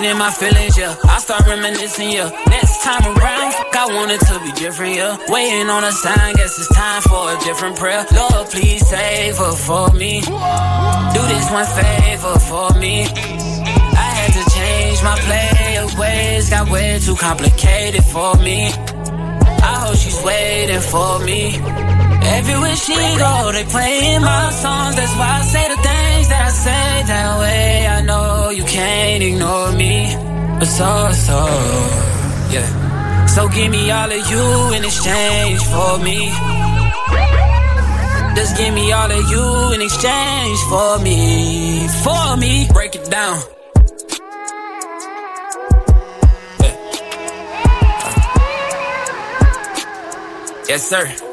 get in my feelings, yeah. I start reminiscing, yeah. Next time around, fuck, I want it to be different, yeah. Waiting on a sign, guess it's time for a different prayer. Lord, please save her for me. Do this one favor for me. I had to change my play of ways, got way too complicated for me. I hope she's waiting for me. Everywhere she go, they playing my songs. That's why I say the things that I say that way. I know you can't ignore me. But so, so, yeah. So give me all of you in exchange for me. Just give me all of you in exchange for me. For me. Break it down. Yes, sir.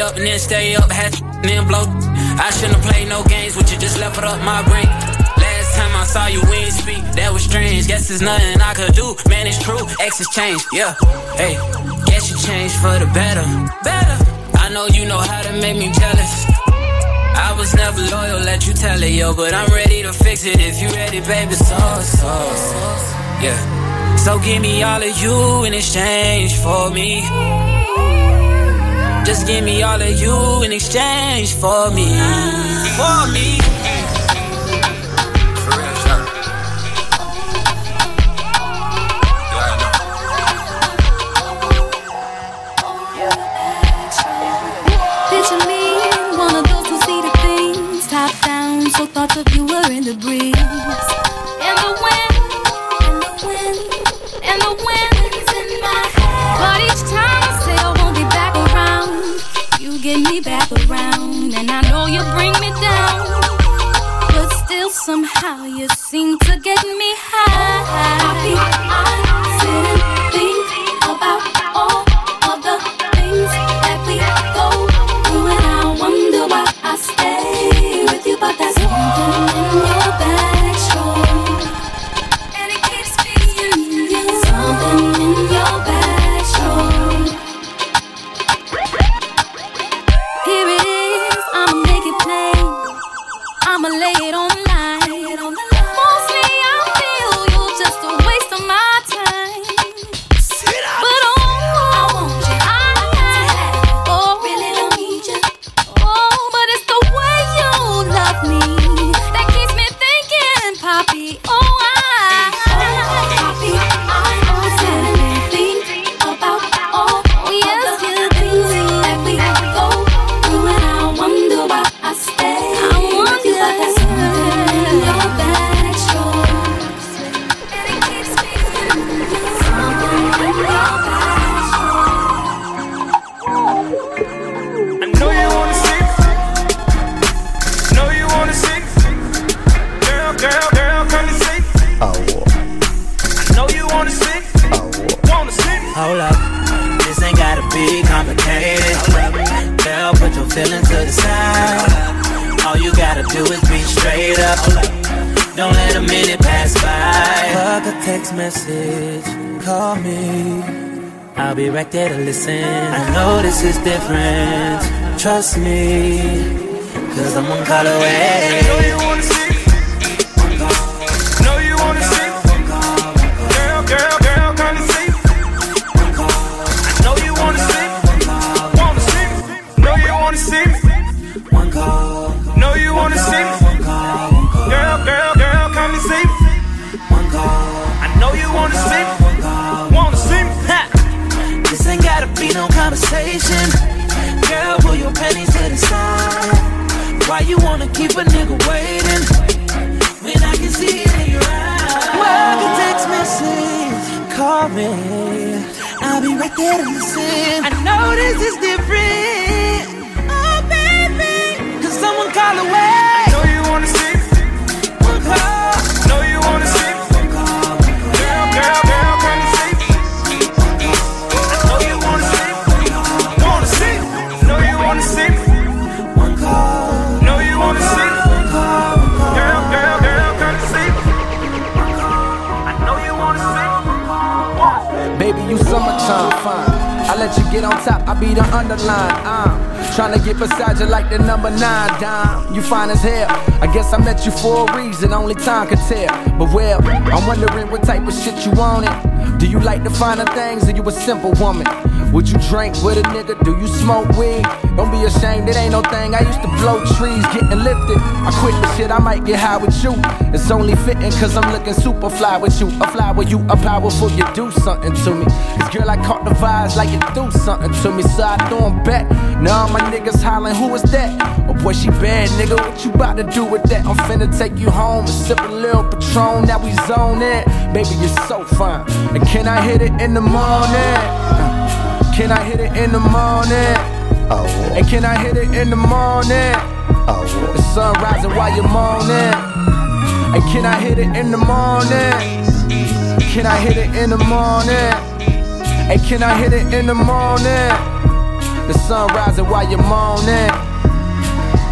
Up and then stay up, had then blow. I shouldn't played no games with you, just left it up my brain. Last time I saw you, we ain't speak, that was strange. Guess there's nothing I could do, man, it's true. Exes change, yeah. Hey, guess you changed for the better. Better. I know you know how to make me jealous. I was never loyal, let you tell it, yo. But I'm ready to fix it if you ready, baby. So, so, yeah. So give me all of you in exchange for me. Just give me all of you in exchange for me. For me. And I know you bring me down. But still, somehow you seem to get me high. I sit and Trust me, get on top, I be the underline. Uh. Trying to get beside you like the number nine dime. You fine as hell. I guess I met you for a reason, only time can tell. But well, I'm wondering what type of shit you wanted. Do you like the finer things or you a simple woman? Would you drink with a nigga? Do you smoke weed? Don't be ashamed, it ain't no thing. I used to blow trees, getting lifted. I quit the shit, I might get high with you. It's only fitting cause I'm looking super fly with you. A fly with you, a powerful, you do something to me. Cause girl, I caught the vibes like you do something to me. So I threw them back. Now my niggas hollering, who is that? Oh boy, she bad, nigga. What you about to do with that? I'm finna take you home and sip a little Patron. Now we zone in. Baby, you're so fine. And can I hit it in the morning? Can I hit it in the morning? Oh. And can I hit it in the morning? Oh. The sun rising while you're moaning. And can I hit it in the morning? Can I hit it in the morning? And can I hit it in the morning? The sun rising while you're moaning.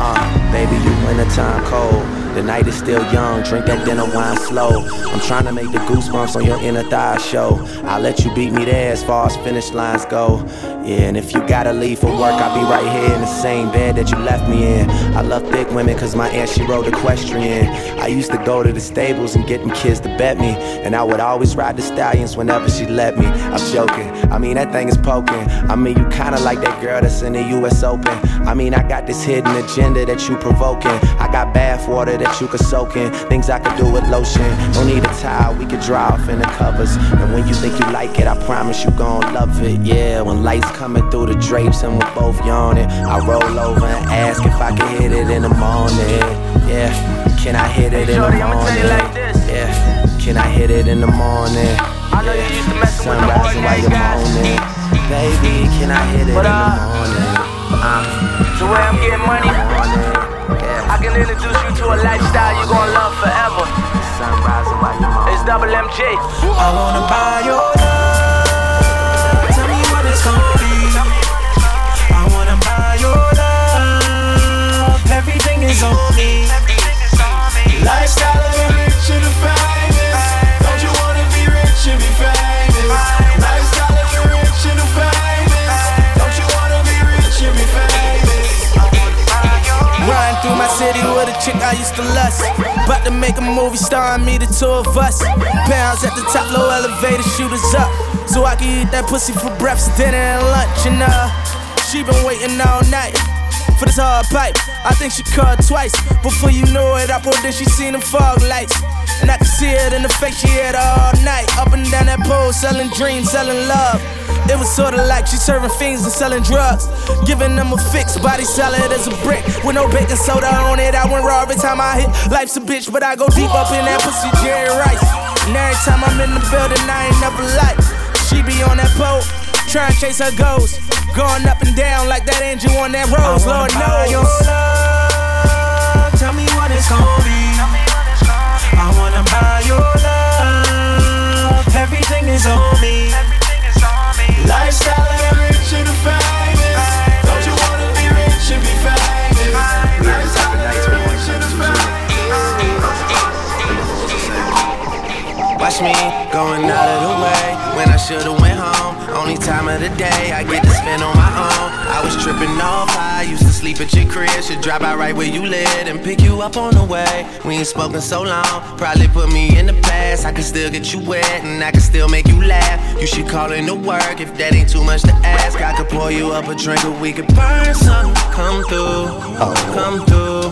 Uh, baby, you wintertime cold. The night is still young, drink that dinner wine slow. I'm trying to make the goosebumps on your inner thigh show. I'll let you beat me there as far as finish lines go. Yeah, and if you gotta leave for work, I'll be right here in the same bed that you left me in. I love thick women cause my aunt she rode equestrian. I used to go to the stables and get them kids to bet me. And I would always ride the stallions whenever she let me. I'm joking, I mean that thing is poking. I mean you kinda like that girl that's in the US Open. I mean I got this hidden agenda that you provoking. I got bath water that that you could soak in. Things I could do with lotion. Don't need a towel, we could dry off in the covers. And when you think you like it, I promise you gon' love it. Yeah, when lights coming through the drapes and we're both yawning, I roll over and ask if I can hit it in the morning. Yeah, can I hit it in the morning? Yeah, can I hit it in the morning? I know you used to mess with the while you're moaning. Baby, can I hit it in the uh, morning? Uh, the way I'm getting money. I can introduce you to a lifestyle you're gonna love forever. It's double MJ. I wanna buy your love. Tell me what it's gonna I used to lust. About to make a movie starring me, the two of us. Pounds at the top, low elevator, shooters up. So I can eat that pussy for breakfast, dinner, and lunch. And uh, she been waiting all night for this hard pipe. I think she called twice. Before you know it, I pulled in, she seen the fog lights. And I can see it in the face, she had all night. Up and down that pole, selling dreams, selling love. It was sorta like she serving fiends and selling drugs. Giving them a fix, body solid as a brick. With no baking soda on it, I went raw every time I hit. Life's a bitch, but I go deep up in that pussy, Jerry Rice. And every time I'm in the building, I ain't never like. She be on that boat, trying to chase her ghost. Going up and down like that angel on that rose, Lord knows. Your love. Tell me what it's gonna be. I wanna buy your love. Everything is on me. Lifestyle the rich and famous. Don't you wanna be rich and be famous? Watch me going out of the way when I should've went home. Only time of the day I get to spend on my own. I was tripping off. I used to sleep at your crib. Should drop out right where you live and pick you up on the way. We ain't spoken so long. Probably put me in the past. I can still get you wet and I can still make you laugh. You should call in to work if that ain't too much to ask. I could pour you up a drink or we could burn some. Come through, come through,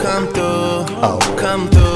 come through, come through. You know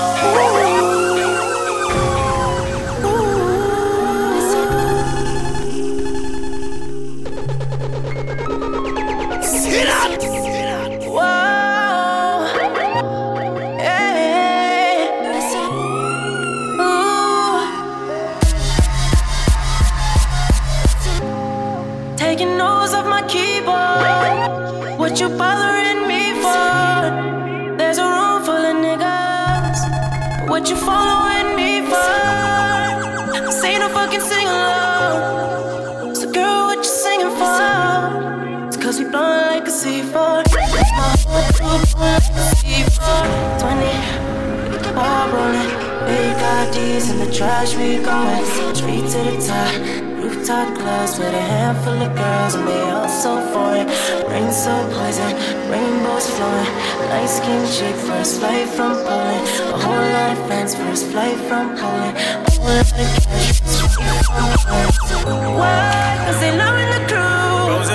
Trash, we going straight to the top. Rooftop clubs with a handful of girls, and they all so foreign. Rain so poison, rainbows flowing. Light skin chick, first flight from Poland. A whole lot of friends, first flight from Poland. A whole lot of cash, first flight from Poland. Why? Cause they loving the crew. Rose,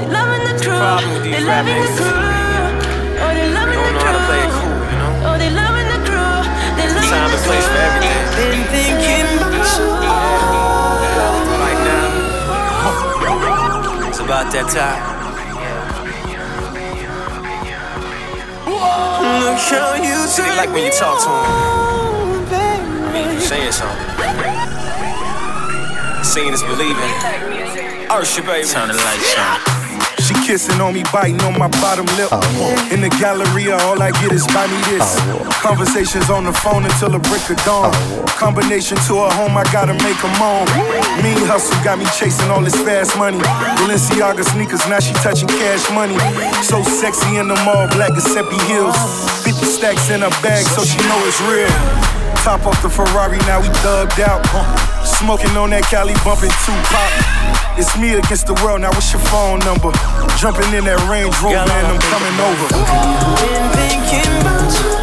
They loving the crew. problem with these They loving the crew. Loving Time the and place for everything. Been thinking about Right now, it's about that time. Look how you See, they like when you talk to them. I mean, you saying something. Seeing is believing. Usher, baby. Turn the lights on. Kissing on me, biting on my bottom lip. Oh. In the Galleria, all I get is buy me this. Oh. Conversations on the phone until the break of dawn. Oh. Combination to her home, I gotta make her moan. Mean hustle got me chasing all this fast money. Balenciaga sneakers, now she touching cash money. So sexy in the mall, black Giuseppe heels. 50 stacks in her bag, so she know it's real. Top off the Ferrari, now we thugged out. Smoking on that Cali, bumping Tupac. It's me against the world, now what's your phone number? Jumping in that Range Rover and I'm coming over. Been thinking about you.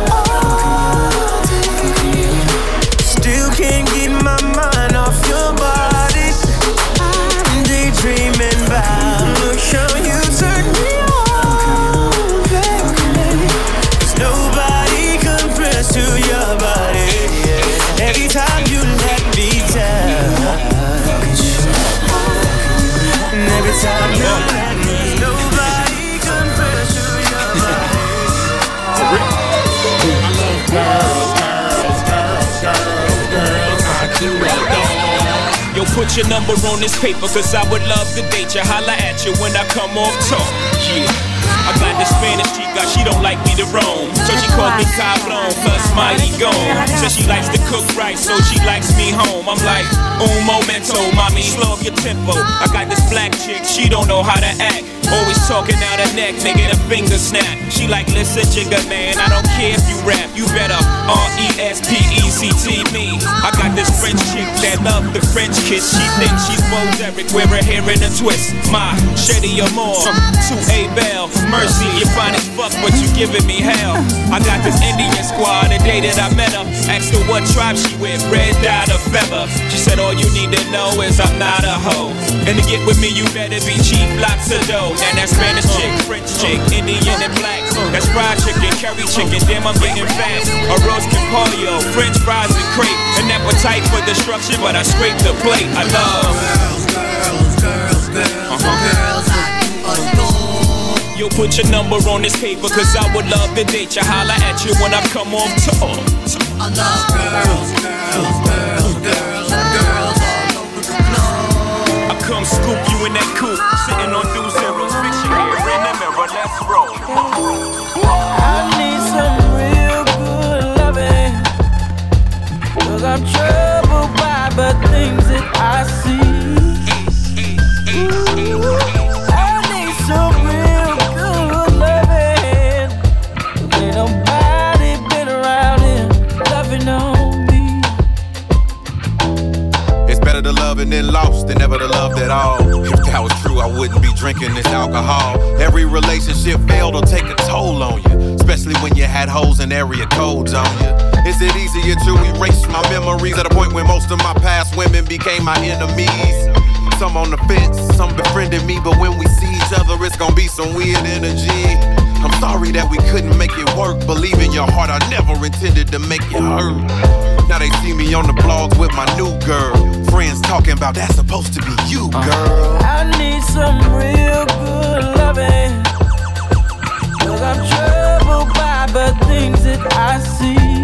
Still can't get my mind off your body. I'm daydreaming about. Put your number on this paper, cause I would love to date you. Holla at you when I come off talk. Yeah. I got this Spanish chica, she don't like me to roam. So she calls me Cablon, plus my ego. So she likes to cook right, so she likes me home. I'm like, un momento, mommy, slow up your tempo. I got this black chick, she don't know how to act. Always talking out her neck, making a finger snap. She like, listen, jigga man, I don't care if you rap. You better R-E-S-P-E-C-T me. I got this French chick that love the French kiss. She thinks she's Bo Derek, wear her hair in a twist. My Shetty Amore, to Bell. Mercy, you fine as fuck, but you giving me hell. I got this Indian squad, the day that I met her. Asked her what tribe she with, red dot or feather. She said, all you need to know is I'm not a hoe. And to get with me, you better be cheap, lots of dough. Now that Spanish chick, French chick, Indian and black. That's fried chicken, curry chicken, damn I'm getting fat. A roast polio, French fries and crepe. An appetite for destruction, but I scrape the plate. I love. Uh-huh. Yo, put your number on this paper, cause I would love to date you. Holla at you when I come off tour. I love girls, girls, girls, girls, girls all over the floor. I come scoop you in that coupe, sitting on two I need some real good loving. Cause I'm troubled by the things that I see. I need some real good loving. Ain't nobody been around here loving on me. It's better to love and then lost than never to love at all. I wouldn't be drinking this alcohol. Every relationship failed or take a toll on you, especially when you had holes and area codes on you. Is it easier to erase my memories at a point when most of my past women became my enemies? Some on the fence, some befriended me, but when we see each other, it's gonna be some weird energy. I'm sorry that we couldn't make it work. Believe in your heart, I never intended to make you hurt. Now they see me on the blogs with my new girl. Friends talking about that's supposed to be you, uh-huh. girl. I need some real good loving. Cause I'm troubled by the things that I see.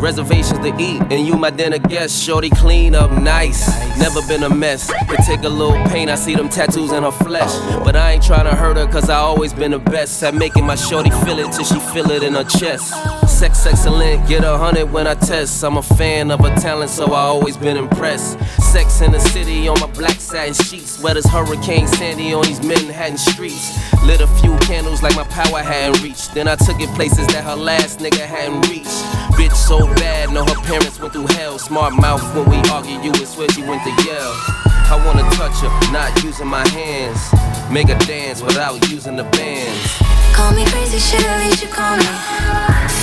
Reservations to eat, and you my dinner guest. Shorty clean up nice, never been a mess. Could take a little pain, I see them tattoos in her flesh. But I ain't tryna hurt her, cause I always been the best at making my shorty feel it till she feel it in her chest. Sex excellent, get a hundred when I test. I'm a fan of her talent, so I always been impressed. Sex in the city on my black satin sheets. Wet as Hurricane Sandy on these Manhattan streets. Lit a few candles like my power hadn't reached. Then I took it places that her last nigga hadn't reached. Bitch so bad, know her parents went through hell. Smart mouth when we argue, you would swear she went to yell. I wanna touch her, not using my hands. Make her dance without using the bands. Call me crazy, shit, at least you call me.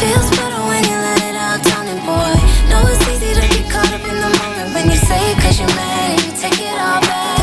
Feels better when you let it out, down it, boy. Know it's easy to get caught up in the moment when you say it cause you're mad you take it all back.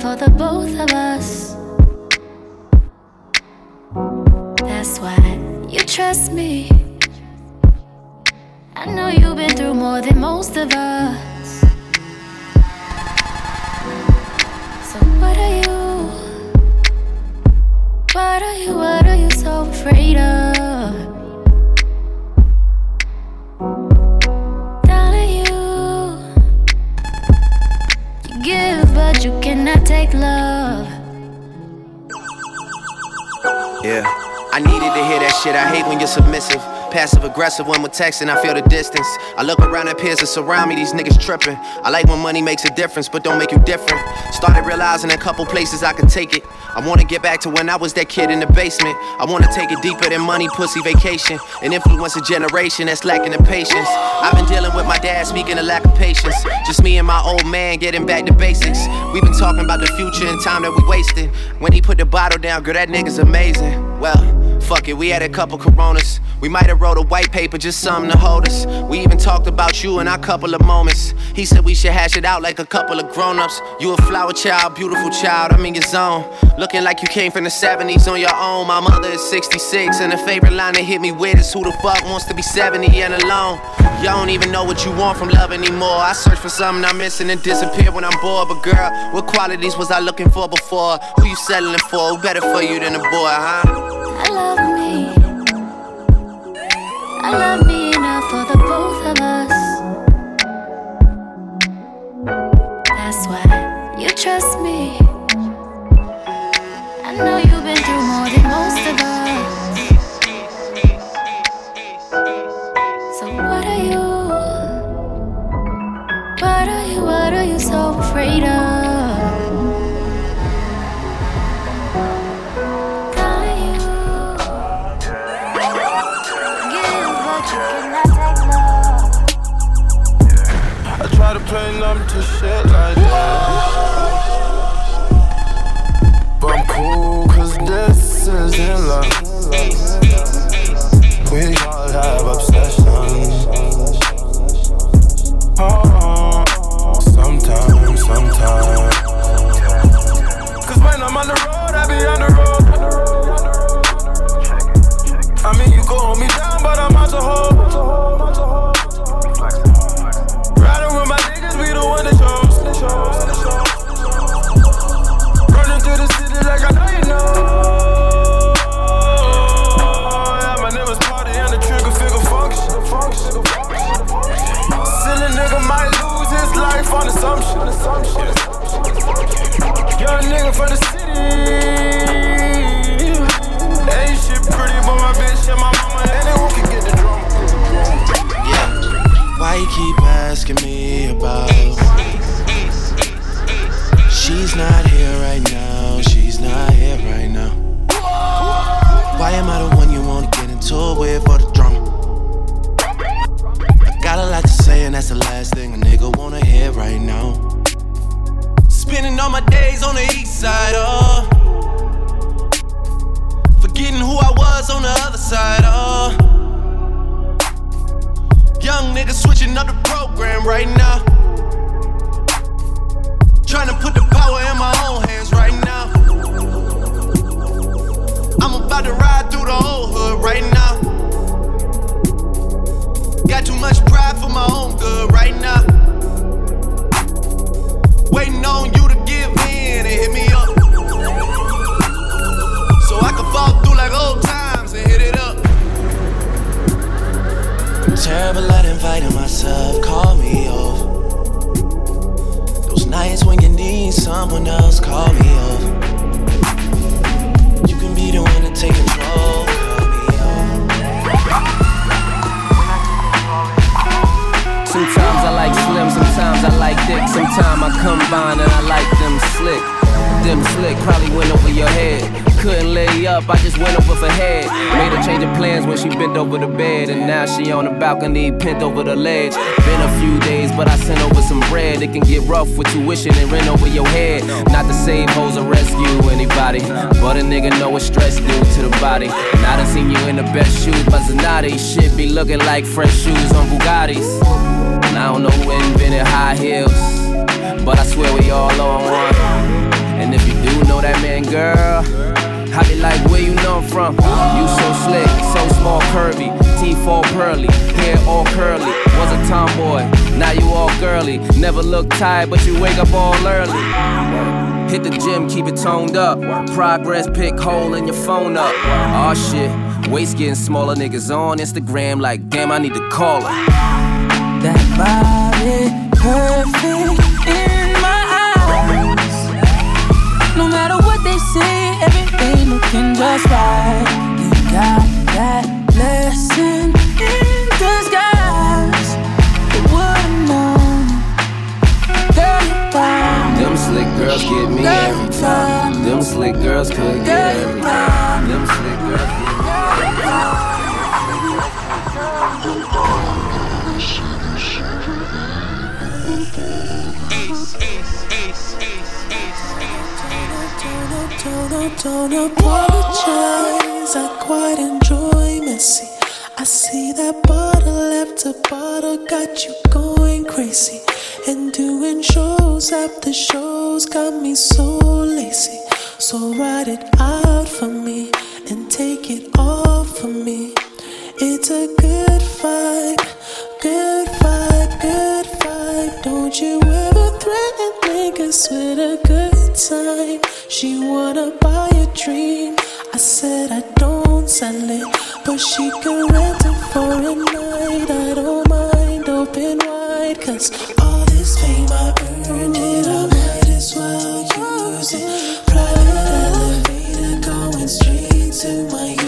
For the both of us. That's why you trust me. I know you've been through more than most of us. So what are you? What are you? What are you so afraid of? Love. Yeah, I needed to hear that shit. I hate when you're submissive. Passive aggressive when we're texting, I feel the distance. I look around at peers that surround me, these niggas tripping. I like when money makes a difference, but don't make you different. Started realizing a couple places I could take it. I wanna get back to when I was that kid in the basement. I wanna take it deeper than money, pussy, vacation. And influence a generation that's lacking the patience. I've been dealing with my dad speaking a lack of patience. Just me and my old man getting back to basics. We've been talking about the future and time that we wasted. When he put the bottle down, girl, that nigga's amazing. Well, fuck it, we had a couple coronas. We might have wrote a white paper, just something to hold us. We even talked about you in our couple of moments. He said we should hash it out like a couple of grown-ups. You a flower child, beautiful child, I'm in your zone. Looking like you came from the 70s on your own. My mother is 66, and the favorite line that hit me with is who the fuck wants to be 70 and alone? Y'all don't even know what you want from love anymore. I search for something I'm missing and disappear when I'm bored. But girl, what qualities was I looking for before? Who you settling for? Who better for you than a boy, huh? I love me. Enough for the both of us. That's why you trust me. I know you've been through more than most of us. So what are you? What are you? What are you so afraid of? Play numb to shit like that. But I'm cool, cause this isn't love. We all have obsessions. Girl, I be like, where you know I'm from? You so slick, so small, curvy, teeth all pearly, hair all curly. Was a tomboy, now you all girly. Never look tired, but you wake up all early. Hit the gym, keep it toned up. Progress pick hole in your phone up. Aw shit, waist getting smaller. Niggas on Instagram like, damn, I need to call her. That body perfect in my eyes. No matter what they say, everything looking just right. You got that blessing in disguise. You would've known, girl, you. Them slick girls get me every time. Them slick girls could get every time. Them slick Don't, apologize. I quite enjoy messy. I see that bottle after bottle got you going crazy. And doing shows after shows got me so lazy. So write it out for me and take it off of me. It's a good vibe, good vibe, good vibe. Don't you ever threaten with a good time. She wanna buy a dream. I said I don't sell it, but she can rent it for a night. I don't mind open wide, cause all this fame I earned it, I might as well use it. Private elevator going straight to my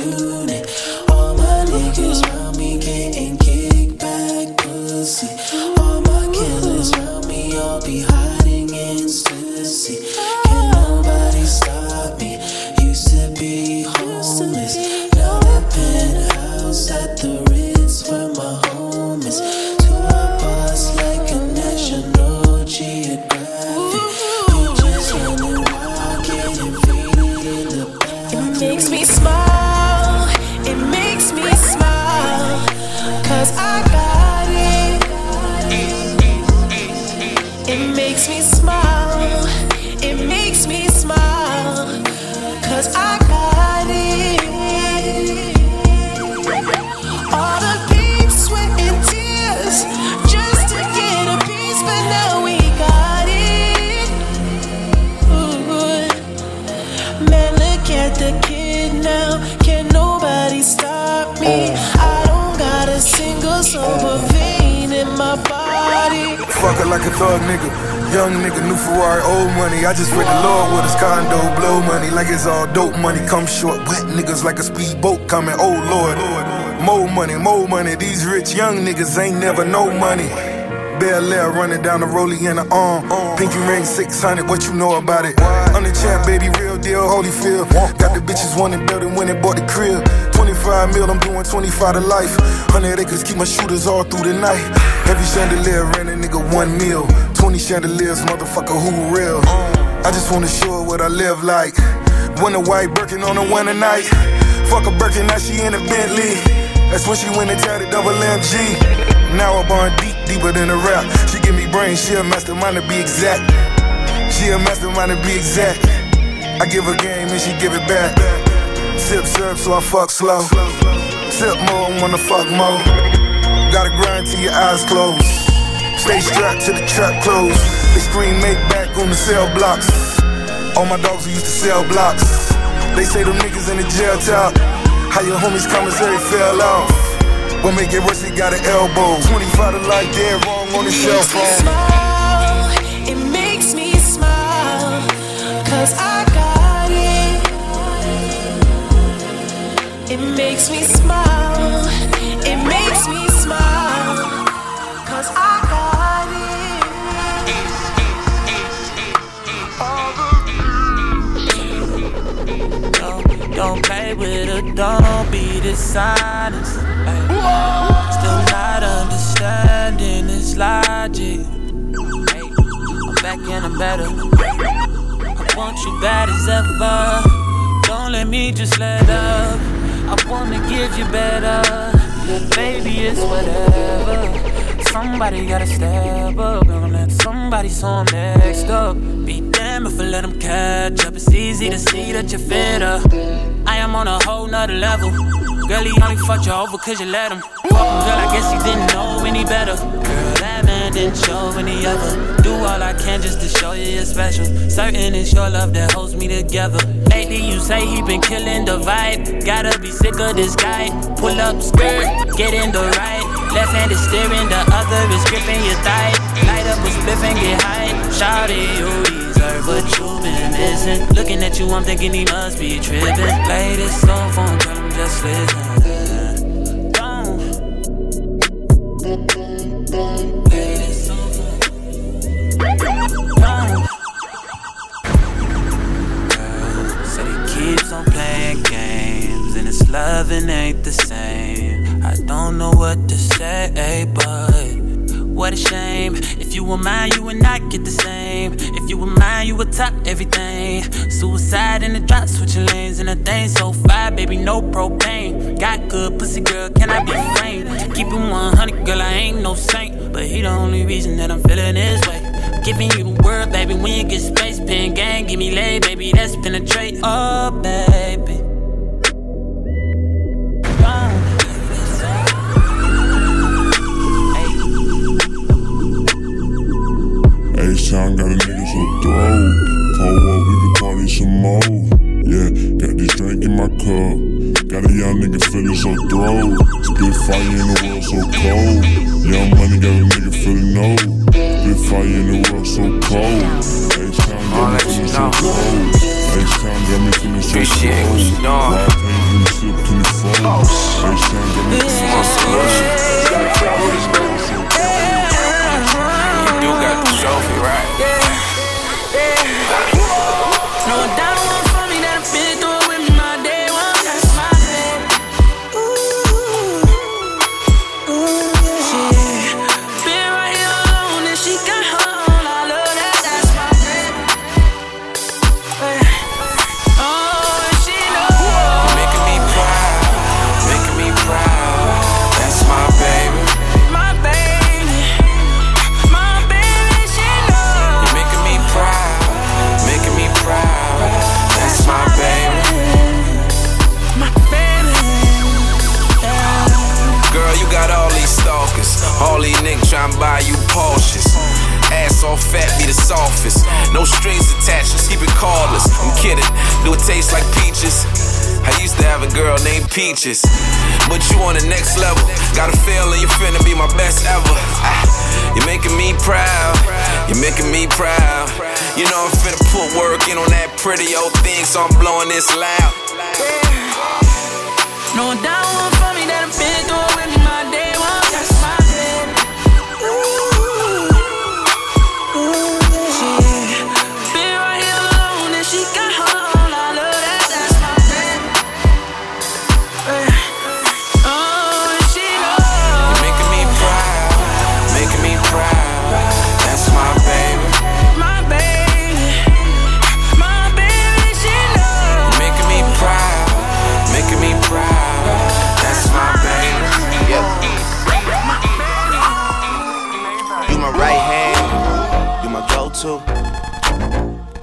like a thug nigga. Young nigga, new Ferrari, old money. I just read the Lord with his condo, blow money like it's all dope money. Come short, wet niggas like a speedboat coming. Oh Lord, more money, more money. These rich young niggas ain't never no money. Bel Air running down the rollie in the arm. Pinky ring 600, what you know about it? I'm the champ, baby, real deal, holy Holyfield. Got the bitches wanting building when they bought the crib. 25 mil, I'm doing 25 to life. 100 acres, keep my shooters all through the night. Every chandelier ran a nigga one mil. 20 chandeliers, motherfucker, who real? I just wanna show her what I live like. Winter white Birkin on a winter night. Fuck a Birkin, now she in a Bentley. That's when she went and tatted double MG. Now I'm on deeper than a rap. She give me brains, she a mastermind to be exact. She a mastermind to be exact. I give her game and she give it back. Sip, serve, so I fuck slow. Sip more, wanna fuck more. Gotta grind till your eyes close. Stay strapped to the trap close. They scream, make back on the cell blocks. All my dogs who used to sell blocks. They say them niggas in the jail top. How your homies commissary fell off. What make it worse, he got an elbow. 25 to life, dead wrong on his cell phone. Smile, it makes me smile. Cause I got it. It makes me smile. It makes me smile. Cause I got Don't, don't play with her, don't be dishonest. Still not understanding this logic. I'm back and I'm better. I want you bad as ever. Don't let me just let up. I wanna give you better. Baby, it's whatever. Somebody gotta step up. Gonna let somebody so next up. Be damn if I let them catch up. It's easy to see that you're fitter. I am on a whole nother level. Girl, he only fucked you over cause you let him. Girl, I guess he didn't know any better. Girl, that man didn't show any other. Do all I can just to show you you're special. Certain it's your love that holds me together. Lately, you say he been killing the vibe. Gotta be sick of this guy. Pull up skirt, get in the right. Left hand is steering, the other is gripping your thigh. Light up a spliff and get high. Shout it, you deserve what you've been missing. Looking at you, I'm thinking he must be tripping. Play this song for loving ain't the same. I don't know what to say, but what a shame. If you were mine, you would not get the same. If you were mine, you would top everything. Suicide in the drop, switching lanes and a thing. So fire, baby, no propane. Got good pussy, girl, can I be framed? Keep it 100, girl, I ain't no saint. But he the only reason that I'm feeling this way. Giving you the word, baby, when you get space, pen gang, give me lay, baby, that's penetrate. Oh, baby. My cup. Got a young nigga feeling so throw. Spit fire in the world so cold. Young money got a nigga feeling no. Spit fire in the world so cold. H-Town got me feeling so cold. H-Town got me feeling so cold. Wild pain in the sip to the phone. H-Town got me feeling so oh, cold. You do got the trophy, to buy you Porsches. Ass all fat, be the softest. No strings attached, just keep it cordless. I'm kidding, do it taste like peaches? I used to have a girl named Peaches, but you on the next level. Got a feeling you finna be my best ever. Ah, you're making me proud, you're making me proud. You know I'm finna put work in on that pretty old thing, so I'm blowing this loud. No doubt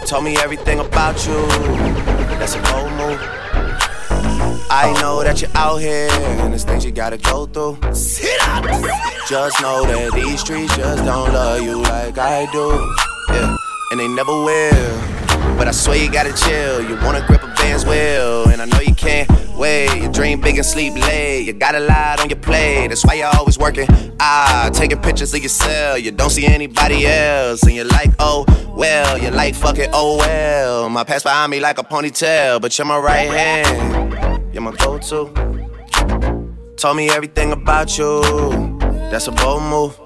Told me everything about you. That's a bold move. I know that you're out here and there's things you gotta go through. Just know that these streets just don't love you like I do. Yeah, and they never will. But I swear you gotta chill. You wanna grip a band's wheel, and I know you can't wait. You dream big and sleep late. You got a lot on your plate. That's why you're always working. Ah, taking pictures of yourself. You don't see anybody else, and you're like, oh well. You're like, fuck it, oh well. My past behind me like a ponytail, but you're my right hand. You're my go-to. Told me everything about you. That's a bold move.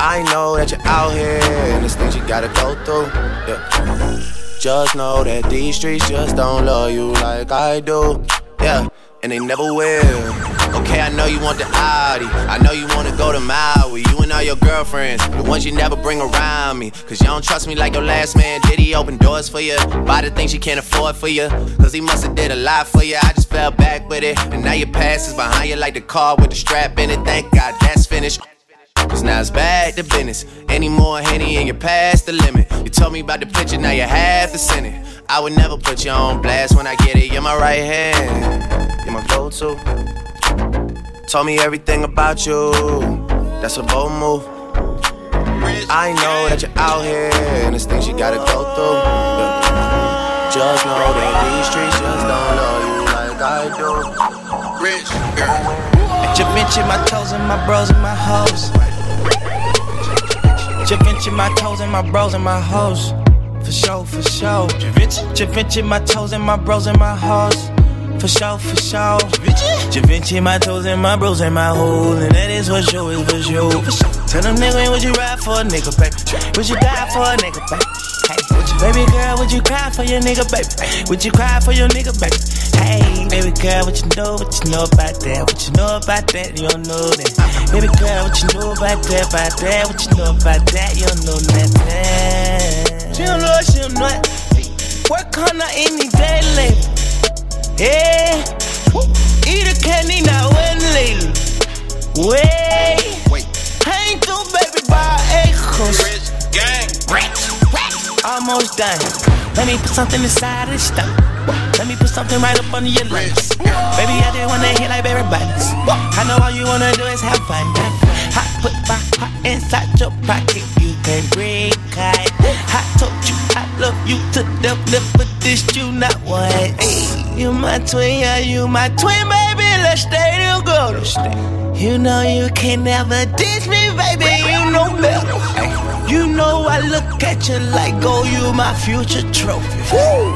I know that you're out here and there's things you gotta go through. Yeah. Just know that these streets just don't love you like I do. Yeah, and they never will. Okay, I know you want the Audi. I know you wanna go to Maui. You and all your girlfriends, the ones you never bring around me. Cause you don't trust me like your last man. Did he open doors for you? Buy the things you can't afford for you? Cause he must've did a lot for you. I just fell back with it. And now your past is behind you like the car with the strap in it. Thank God that's finished. Cause now it's back to business. Any more Henny and you're past the limit. You told me about the picture, now you have to send it. I would never put you on blast when I get it. You're my right hand, you're my go to. Told me everything about you, that's a bold move. I know that you're out here and there's things you gotta go through. Yeah. Just know that these streets just don't know you like I do. Rich girl. Da Vinci, my toes and my bros and my hoes. Da Vinci, my toes and my bros and my hoes. For sure, for sure. Da Vinci, my toes and my bros and my hoes. For sure, for sure. Da Vinci, my toes and my bros and my hoes. And that is for sure, is for sure. Tell them nigga, would you ride for a nigga, baby? Would you die for a nigga, baby? Hey, would you, baby girl, would you cry for your nigga, baby? Would you cry for your nigga, baby? Hey, baby girl, what you know, what you know about that? What you know about that? You don't know that. Baby girl, what you know about that, about that? What you know about that? You don't know nothing. She don't know, she don't know it. Work on her any day, lady. Yeah. Eat a candy now when lady. Wait. Wait. I ain't through, baby, by acres. Rich gang. Rich. Almost done. Let me put something inside the stomach. Let me put something right up under your legs. Baby, I just wanna hit like everybody's. I know all you wanna do is have fun. Hot, put my heart inside your pocket. You can break it. I told you I love you to lip, but this you not what? You my twin, yeah, you my twin, baby. Let's stay together. You know you can never diss me, baby. You know better. You know I look at you like, oh, you my future trophy.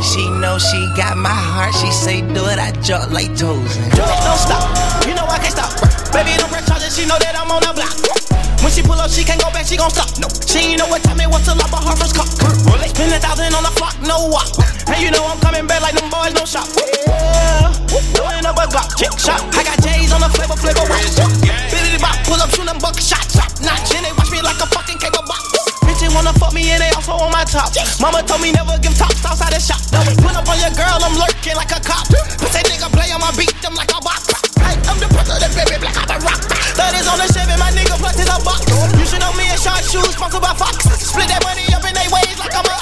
She know she got my heart. She say, do it, I jump like toes. Don't stop. You know I can't stop. Baby, don't press charges. She know that I'm on the block. When she pull up, she can't go back. She gon' stop. No, she ain't know what time it was till I bought her first cup. Spend a thousand on the flock, no walk. And you know I'm coming back like them boys, no shop. Yeah, doing up a Glock, chick shot. I got J's on the flavor, flavor watch. Billy bop, pull up, shoot them buck shots. Top notch, they watch me like a fucking. Bitches wanna fuck me and they also on my top. Mama told me never give tops outside the shop. Put up on your girl, I'm lurking like a cop. Put that nigga play on my beat, them like a box. Hey, I'm the brother, president, baby, black out the rock. That is on the Chevy, my nigga plus is a box. You should know me in short shoes, sponsored by Fox. Split that money up in they ways like I'm a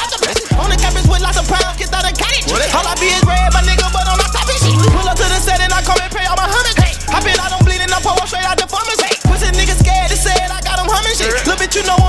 On the campus with lots of pounds, kids out of cottage. All I be is red, my nigga, but on my top shit. Pull up to the set and I come and pay all my hundred. Hop in, I don't bleed and I pour one straight out the pharmacy. Pussy nigga scared to say it, I got them humming shit. Little bitch, you know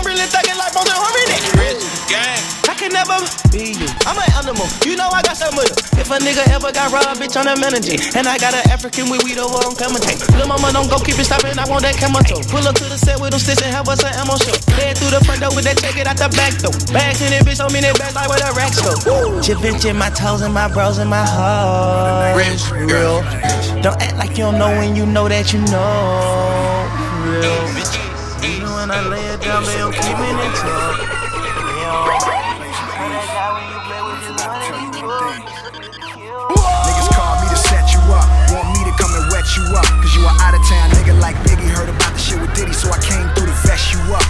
I'm an animal, you know I got some with If a nigga ever got robbed, bitch, on the energy. And I got an African with weed over on commentate. Lil' mama don't go keep it stopping, I want that camera toe. Pull up to the set with them sticks and have us an ammo show. Head through the front door with that check it out the back door. Bags in it, bitch, on me, they back like where the racks go. Chip in my toes and my bros and my heart. Rich, real. Don't act like you don't know when you know that you know. Real. Even when I lay it down, they don't keep me in. Niggas you up. Cause you are out of town, nigga like Biggie heard about the shit with Diddy, so I came through to vest you up.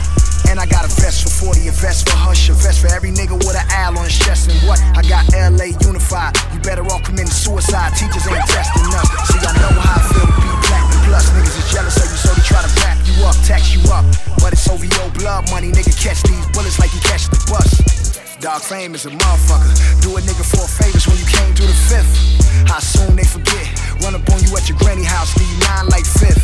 And I got a vest for 40, a vest for Hush, a vest for every nigga with an owl on his chest. And what? I got LA unified. You better off committing suicide. Teachers ain't testing us. See, I know how I feel to be black. Plus, niggas is jealous of you, so they try to wrap you up, tax you up. But it's OVO blood money, nigga. Catch these bullets like you catch the bus. Fame is a motherfucker. Do a nigga four favors when you came through the fifth. How soon they forget? Run up on you at your granny house, give you nine like fifth.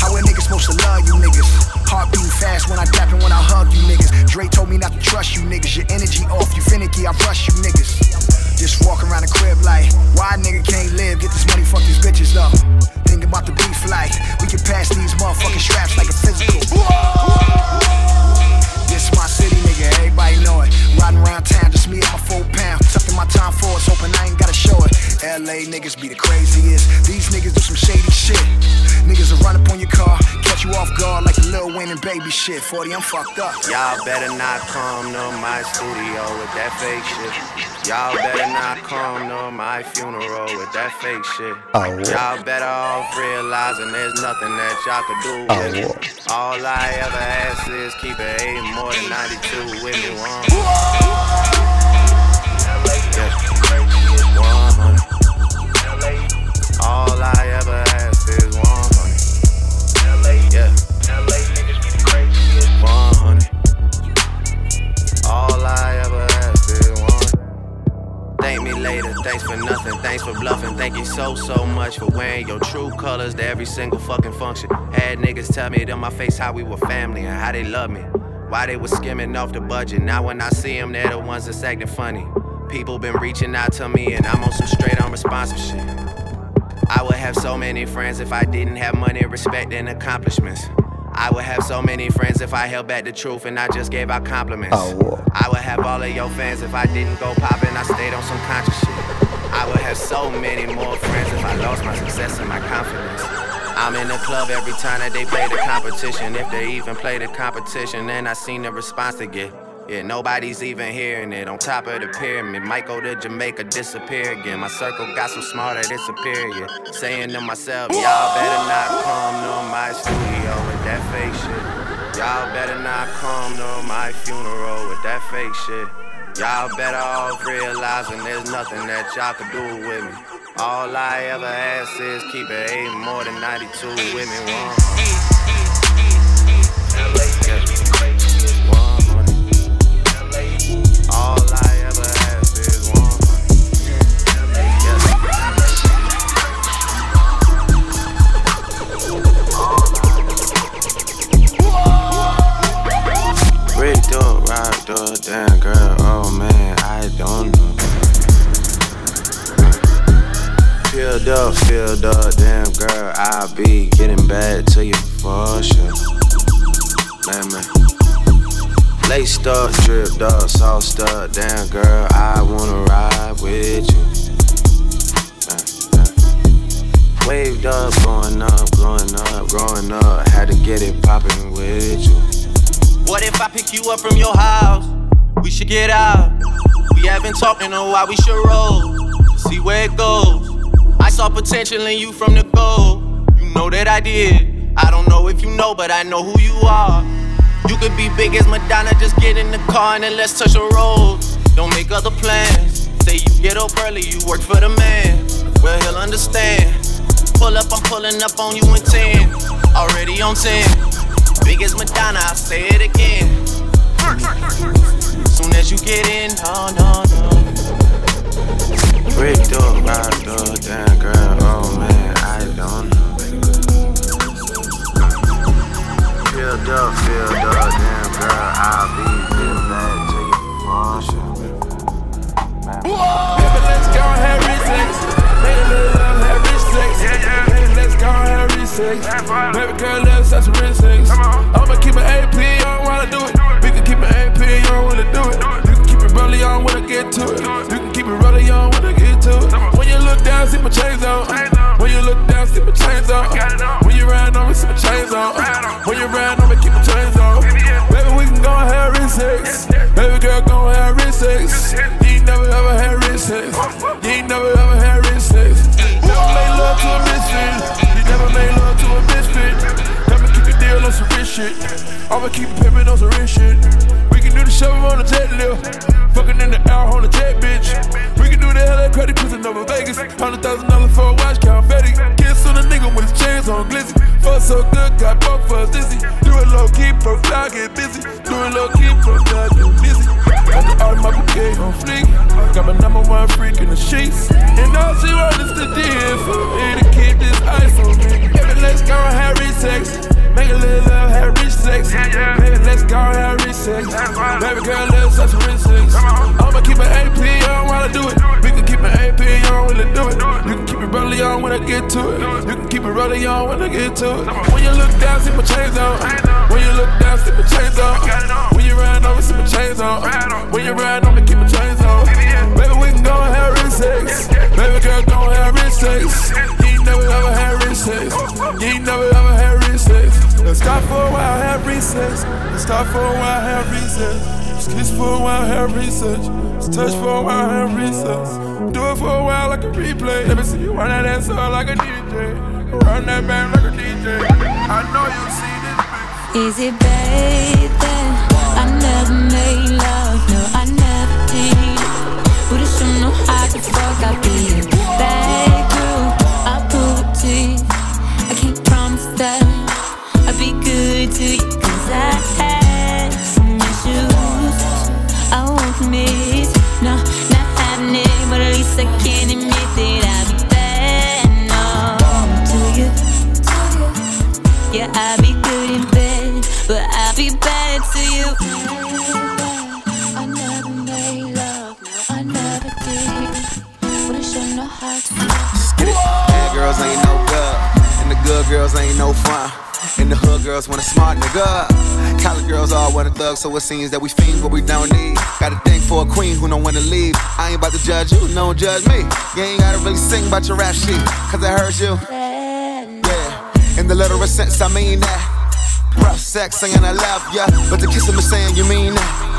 How a nigga supposed to love you niggas? Heart beating fast when I dap and when I hug you niggas. Dre told me not to trust you niggas. Your energy off, you finicky, I rush you niggas. Just walk around the crib like, why nigga can't live? Get this money, fuck these bitches though. Thinking about the beef like, we can pass these motherfucking straps like a physical. This my city, everybody know it. Riding around town, just me and my four pound. Tucking my time forwards, hoping I ain't gotta show it. LA niggas be the craziest. These niggas do some shady shit. Niggas will run up on your car, catch you off guard like the Lil Wayne and baby shit. 40, I'm fucked up. Y'all better not come to my studio with that fake shit. Y'all better not come to my funeral with that fake shit. Oh, Y'all better off realizing there's nothing that y'all could do Oh, with me. what? All I ever ask is keep it eight more than 92 with me. One. All I ever ask is 100. Yeah. 100. All I ever ask is 100. Thank me later, thanks for nothing, thanks for bluffing. Thank you so, so much for wearing your true colors to every single fucking function. Had niggas tell me to my face how we were family and how they love me. Why they was skimming off the budget. Now when I see them, they're the ones that's acting funny. People been reaching out to me and I'm on some straight unresponsive shit. I would have so many friends if I didn't have money, respect, and accomplishments. I would have so many friends if I held back the truth and I just gave out compliments. Oh, I would have all of your fans if I didn't go poppin', I stayed on some conscious shit. I would have so many more friends if I lost my success and my confidence. I'm in the club every time that they play the competition. If they even play the competition, then I seen the response they get. Yeah, nobody's even hearing it. On top of the pyramid, might go to Jamaica, disappear again. My circle got so small that it's superior. Saying to myself, y'all better not come to my studio with that fake shit. Y'all better not come to my funeral with that fake shit. Y'all better off realizing there's nothing that y'all can do with me. All I ever ask is keep it eight more than 92 with me. Be getting back to you for sure. Man, man. Laced up, dripped up, sauced up, damn girl, I wanna ride with you. Man, man. Waved up, going up, growing up, growing up, had to get it poppin' with you. What if I pick you up from your house? We should get out. We haven't talked in a while, we should roll see where it goes. I saw potential in you from the go. You know that I did. I don't know if you know, but I know who you are. You could be big as Madonna, just get in the car and then let's touch the road. Don't make other plans. Say you get up early, you work for the man. Well, he'll understand. Pull up, I'm pulling up on you in 10. Already on 10. Big as Madonna, I'll say it again. Soon as you get in, no, no, no. Rigged up, rocked up, damn girl, oh man, I don't know. Filled up, filled up, damn girl, I'll be getting back to you. Baby, let's go and have sex. Baby, let's have rich sex. Baby, let's go and have sex. Baby, girl, let's have some rich sex. I'ma keep it AP, you don't wanna do it. We can keep it AP, you don't wanna do it. You can keep it rolling, you don't wanna get to it. You can keep it rolling, you don't wanna get to it. When you look down, see my chains on. When you look down, see my chains on. When you ride on see my chains on. When you ride rich sex. Baby girl, go and have rich sex. You ain't never ever had rich sex. You ain't never ever had rich sex. Never made love to a misfit. You never made love to a misfit. I'ma keep the deal on some rich shit. I'ma keep it pimpin' on some rich shit. Do the show on the jet lift. Fucking in the air on the jet, bitch. We can do the LA credit cruising over Vegas. Hundred thousand dollars for a watch, confetti. Kiss on a nigga with his chains on glizzy. Fuck so good, got both of us dizzy. Do it low key, profile get busy. Do it low key, profile get busy. Got the automatic gay on fleek. Got my number one freak in the sheets. And all she wants is the DM for me to keep this ice on me. Let's go and have sex. Make a little love, have rich sex. Baby, let's go have rich sex. Baby girl, let's have some rich sex. I'ma keep an AP on while I do it. We can keep an AP on while I do it. You can keep it rolling on when I get to it. You can keep it rolling on when I get to it. When you look down, see my chains on. When you look down, see my chains on. When you ride over, see my chains on. When you ride on me, keep my chains on. Baby, we can go and have rich sex. Baby girl, go and have rich sex. You ain't never ever had rich sex. You ain't never ever had rich sex. Let's stop for a while, have recess. Let's stop for a while, have recess. Let's kiss for a while, have research. Let's touch for a while, have recess. Do it for a while like a replay. Let me see you run that ass up like a DJ. Run that band like a DJ. I know you see this big. Easy, baby. I never made love, no, I never did. If you know how to fuck, I'll be No, not having it, but at least I can admit that I'll be bad, no, to you. Yeah, I'll be good in bed, but I'll be bad to you. I never made love, I never did. Get it? Bad girls ain't no good, and the good girls ain't no fun. And the hood girls want a smart nigga. College girls all want a thug, so it seems that we fiend what we don't need. Gotta thing for a queen who don't wanna leave. I ain't about to judge you, don't judge me. You ain't gotta really sing about your rap sheet, cause I heard you. Yeah, in the literal sense, I mean that. Rough sex saying I love ya, but the kissing is saying you mean that.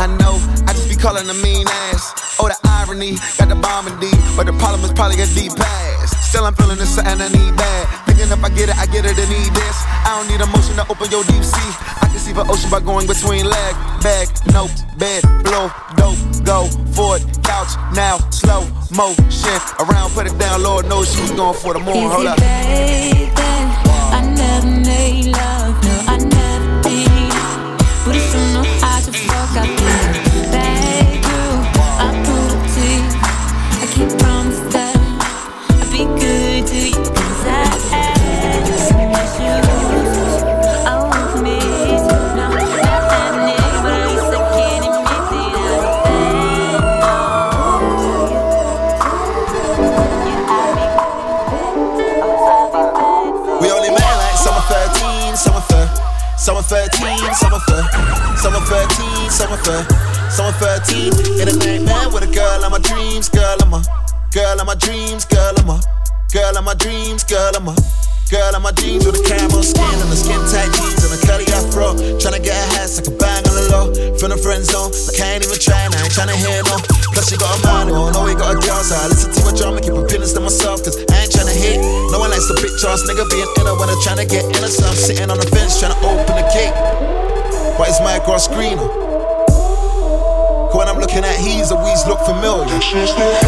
I know, I just be calling a mean ass. Oh, the irony, got the bomb in deep, but the problem is probably a deep pass. Still, I'm feeling this something I need bad. Thinking if I get it, I get it and need this. I don't need emotion to open your deep sea. I can see the ocean by going between leg, bag, nope, bed, blow, dope, go, forward, couch, now, slow motion. Around, put it down, Lord knows she was going for the more. Hold up. baby. I never made love, 13, summer thir- Summer 13, summer thir- Summer 13 In a nightmare with a girl of my dreams Girl, I'm a Girl of my dreams, girl, I'm a Girl of my dreams, girl, I'm a Girl of my dreams with a caramel skin and a skin tight jeans and a curly afro. Tryna get a hat, like a bang on the low. From the friend zone, I can't even try and I ain't tryna hear no. Plus, she got a man, oh, no, we got a girl, so I listen to my drama, keep opinions to myself, cause I ain't tryna hit. No one likes the bitch ass nigga being inner when I'm tryna get inner, so I'm sitting on the fence tryna open the gate. But it's my cross screener. When I'm looking at he's always look familiar. She knows it.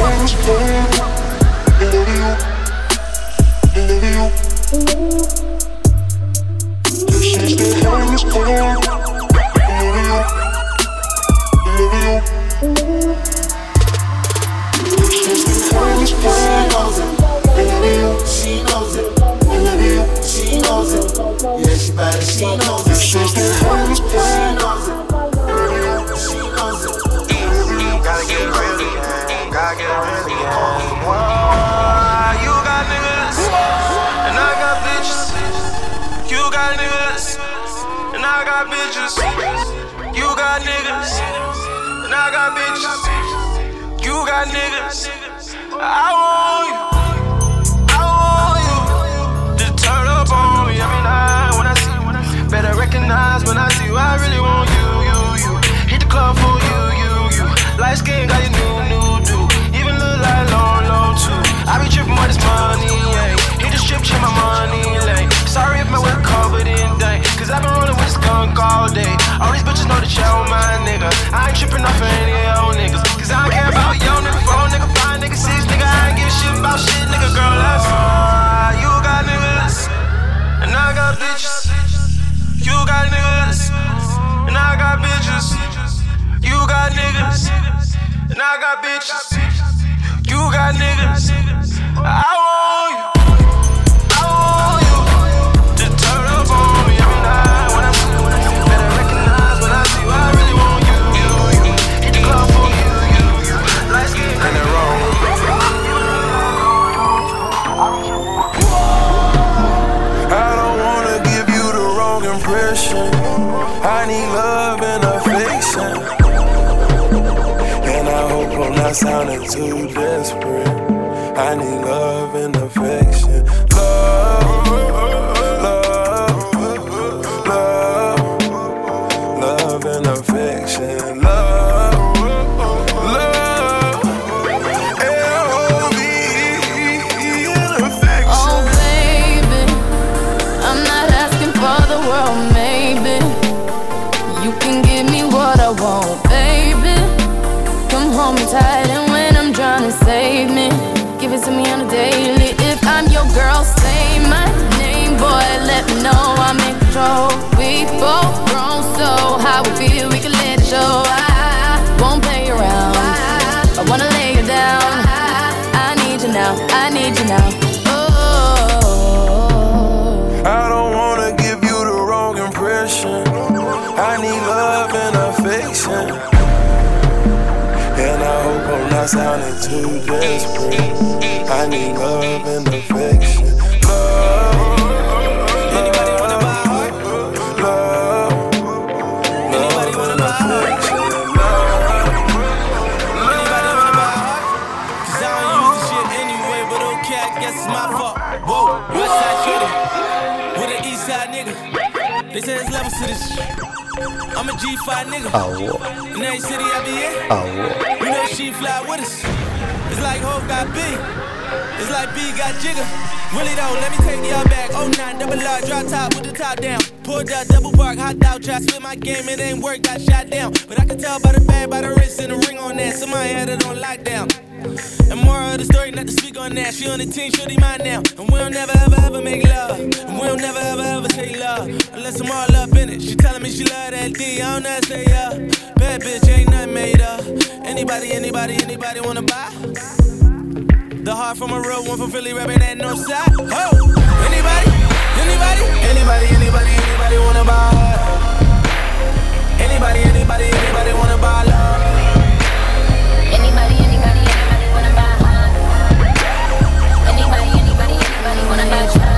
She knows it. She knows it. Yeah, she and she knows it. She knows it. She knows it. You got niggas, and I got bitches. You got niggas, and I got bitches. You got niggas, and I got bitches. You got niggas. I want you. eyes when I see you. I really want you, you, you. Hit the club for you, you, you. Light skin got your new, new do. Even look like low, low too. I be tripping with this money, ayy. Hit the strip, check my money lane. Sorry if my whip covered in dank. Cause I been rolling with this skunk all day. All these bitches know that y'all my nigga. I ain't tripping off any old niggas. Cause I don't care about yo nigga, four nigga, five nigga, six nigga. I ain't give shit about shit, nigga, girl. That's all. You got niggas, and I got bitches. You got niggas, and I got bitches. You got niggas, and I got bitches. You got niggas. I sounding too desperate. I need love and affection. Sounding too desperate. I need love and affection. Love, Anybody wanna buy? love, love, love and affection. Cause I don't use this shit anyway, but okay, I guess it's my fault. Whoa, west side shorty, with an east side nigga. They say there's levels to this shit. I'm a G5 nigga. Oh, In every city I be in, oh, you know she fly with us. It's like Hov got B, it's like B got Jigga. Really though, let me take y'all back. Oh nine, double R, drop top with the top down. Pulled out double park, hot out, try split my game, it ain't work, got shot down. But I can tell by the bag, by the wrist and the ring on that. Somebody had it on lockdown. And more of the story, not to speak on that. She on the team, shorty mine now. And we don't never ever ever make love. And we don't never ever ever say love. Unless I'm all up in it. She telling me she love that D. I don't know say yeah. Bad bitch, ain't nothing made up. Anybody, anybody, anybody wanna buy? The heart from a real one from Philly, rapping that north side. Oh, anybody, anybody, anybody, anybody, anybody wanna buy? Anybody, anybody, anybody wanna buy love? Anybody anybody wanna buy trust?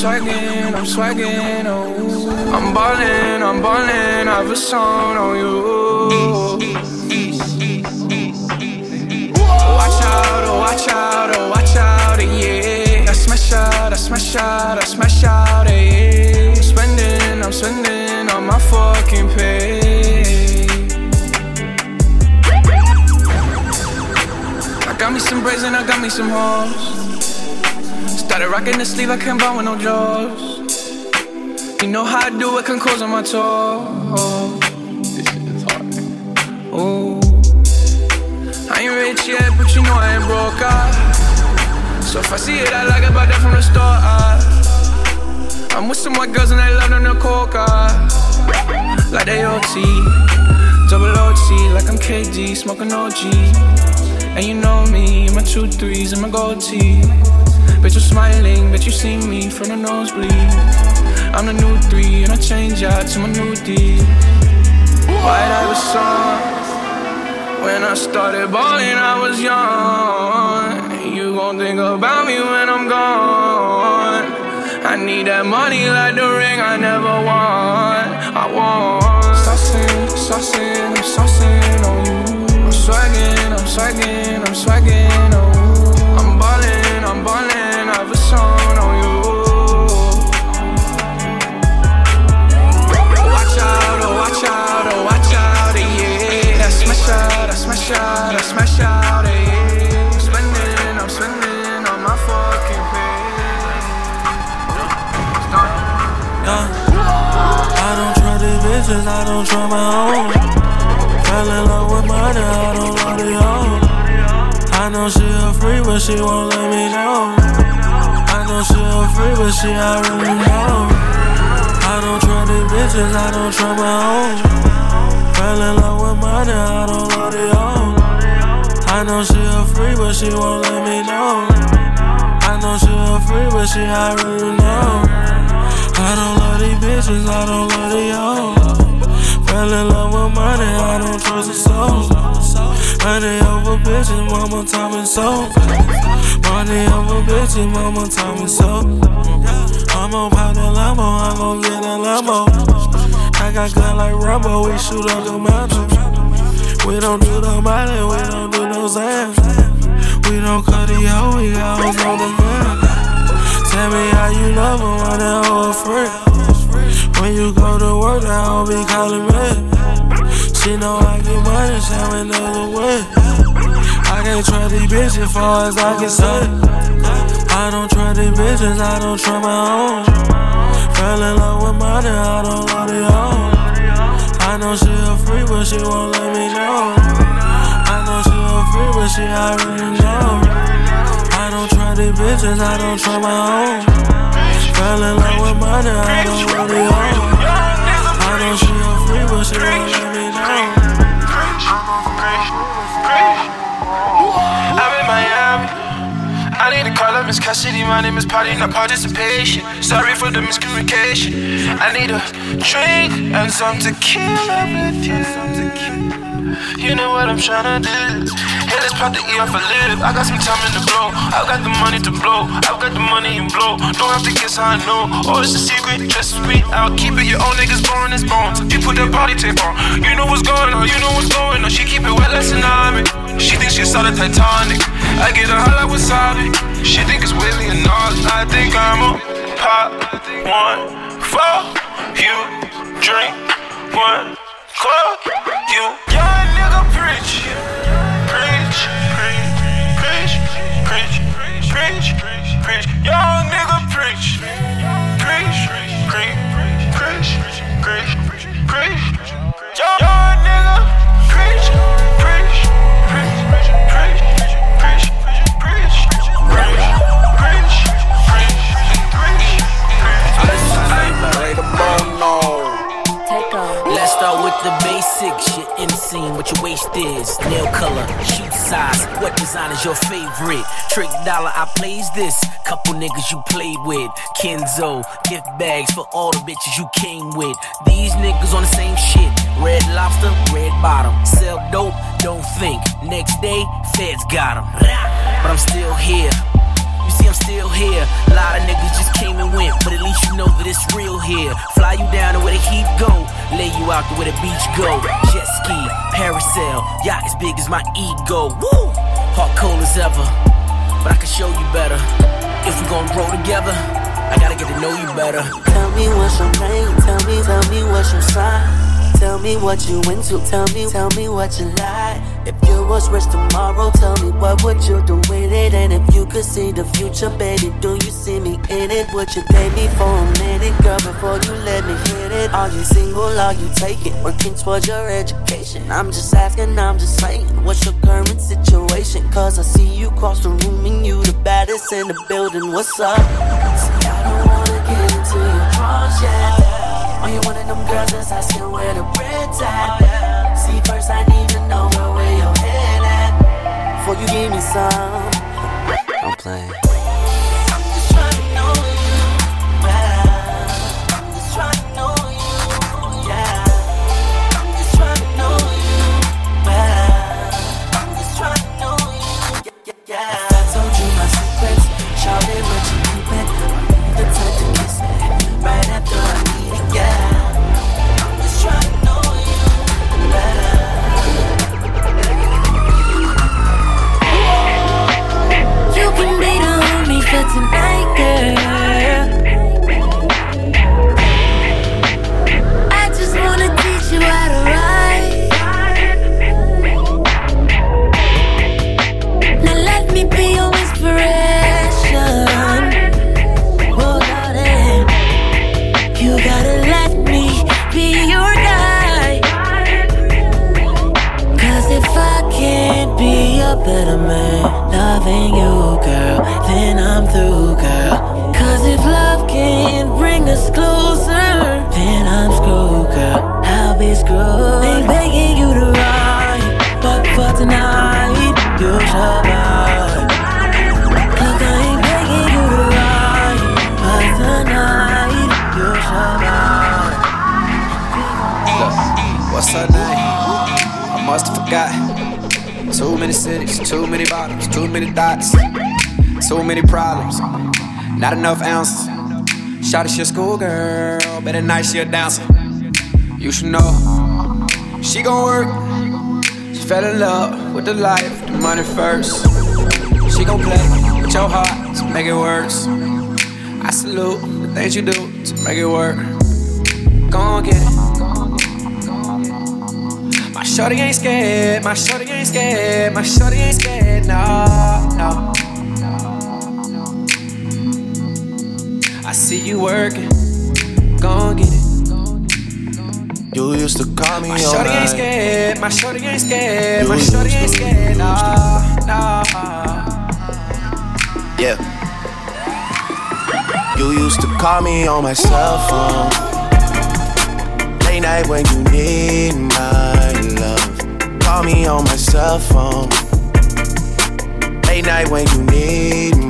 Swagging, I'm swagging, oh. I'm ballin', I'm ballin', I have a song on you. Watch out, oh, watch out, oh, watch out, yeah. I smash out, I smash out, I smash out, yeah. I'm spending, I'm spending on my fucking pay. I got me some braids and I got me some hoes. Started rocking the sleeve, I can't buy with no jaws. You know how I do it, can close on my toes. This shit is hard. Ooh. I ain't rich yet, but you know I ain't broke, ah. So if I see it, I like it, buy that from the store, ah. I'm with some white girls and they love them to coca. Like they OT, double OT, like I'm KD, smoking OG. And you know me, my two threes and my gold tee. Bet you smiling, bet you see me from the nosebleed. I'm the new three, and I change out to my new D. White I was song. When I started balling, I was young. You gon' think about me when I'm gone. I need that money like the ring I never won. I want. Saucing, saucing, I'm saucing on you. I'm swagging, I'm swagging, I'm swagging, oh. Out, I smash out, I smash out, yeah. I'm spending, I'm spending on my fucking pay. Yeah. I don't try these bitches, I don't try my own. Fell in love with money, I don't love the own. I know she a free, but she won't let me know. I know she a free, but she already know. I don't try these bitches, I don't try my own. Fell in love with money, I don't love the own. I know she a free, but she won't let me know. I know she a free, but she already know. I don't love these bitches, I don't love the all. Fell in love with money, I don't trust a soul. Money over bitches, mama time and soul. Money over bitches, mama time and soul. I'm gon' pop that Lambo, I'm gon' get that Lambo. I got gun like Rambo, we shoot up the mountain. We don't do the money, we don't do no Xans. We don't cut the hoe, we got hoes on the man. Tell me how you love her, why that hoe a friend. When you go to work, that hoe be calling me. She know I get money, she another way. I can't try these bitches far as I can say. I don't try these bitches, I don't try my own. Fell in love with money, I don't love the own. I know she a free, but she won't let me know. I know she a free, but she already know. I don't try these bitches, I don't try my own. Fell in love with money, I don't love the own. I know she a free, but she won't let me know. I need to call up Miss Cassidy. My name is Party, not participation. Sorry for the miscommunication. I need a drink and some tequila with you. You know what I'm tryna do. Hey, let's pop the E off a lip. I got some time in the blow. I've got the money to blow. I've got the money and blow. Don't have to guess how I know. Oh, it's a secret. Trust me, I'll keep it. Your own niggas born as bones. You put that body tape on. You know what's going on. You know what's going on. She keep it wet, less than tsunami. She thinks she saw the Titanic. I get a like wasabi. She think it's Willie and Nas. I think I'm a pop one for you. Drink one club. You young nigga preach, preach, preach, preach, preach, preach, preach. Young nigga preach, preach, preach, preach, preach, preach, preach. Young Inseam, what your waist is, nail color, shoe size, what design is your favorite? Trick dollar, I plays this. Couple niggas you played with. Kenzo, gift bags for all the bitches you came with. These niggas on the same shit. Red lobster, red bottom. Sell dope, don't think. Next day, feds got 'em. But I'm still here. See, I'm still here. A lot of niggas just came and went, but at least you know that it's real here. Fly you down to where the heat go, lay you out to where the beach go. Jet ski, parasail, yacht as big as my ego. Woo! Heart cold as ever, but I can show you better. If we gon' grow together, I gotta get to know you better. Tell me what's your name, tell me, tell me what's your sign. Tell me what you into, tell me, tell me what you like. If you was rich tomorrow, tell me what would you do with it? And if you could see the future, baby, do you see me in it? Would you date me for a minute, girl, before you let me hit it? Are you single, are you taking, working towards your education? I'm just asking, I'm just saying, what's your current situation? Cause I see you cross the room and you the baddest in the building, what's up? See, I don't wanna get into your drawers yet. Are you one of them girls that's asking where the bread's at? See, first I need to know Before you give me some, I'm playing. For tonight, girl. I just wanna teach you how to ride. Now let me be your inspiration. Oh, darling, eh. you gotta let me be your guide. Cause if I can't be a better man, loving you, then I'm through, girl. Cause if love can't bring us closer, then I'm screwed, girl. I'll be screwed. Ain't begging you to ride, but for tonight, you survive. Look, I ain't begging you to ride, but tonight, you survive. Look, what's her name? I must have forgot. Too many cities, too many bottoms, too many thoughts, too many problems, not enough ounces. Shot she a schoolgirl, at night she a dancer. You should know, she gon' work. She fell in love with the life, the money first. She gon' play with your heart to make it worse. I salute the things you do to make it work. Gon' get it. My shorty ain't scared, my shorty ain't scared, my shorty ain't scared, no, no. See you working, gon' get it. You used to call me My shorty ain't scared, my shorty ain't scared, my shorty ain't scared, no, no. Yeah. You used to call me on my cell phone. Late night when you need my love. Call me on my cell phone. Late night when you need my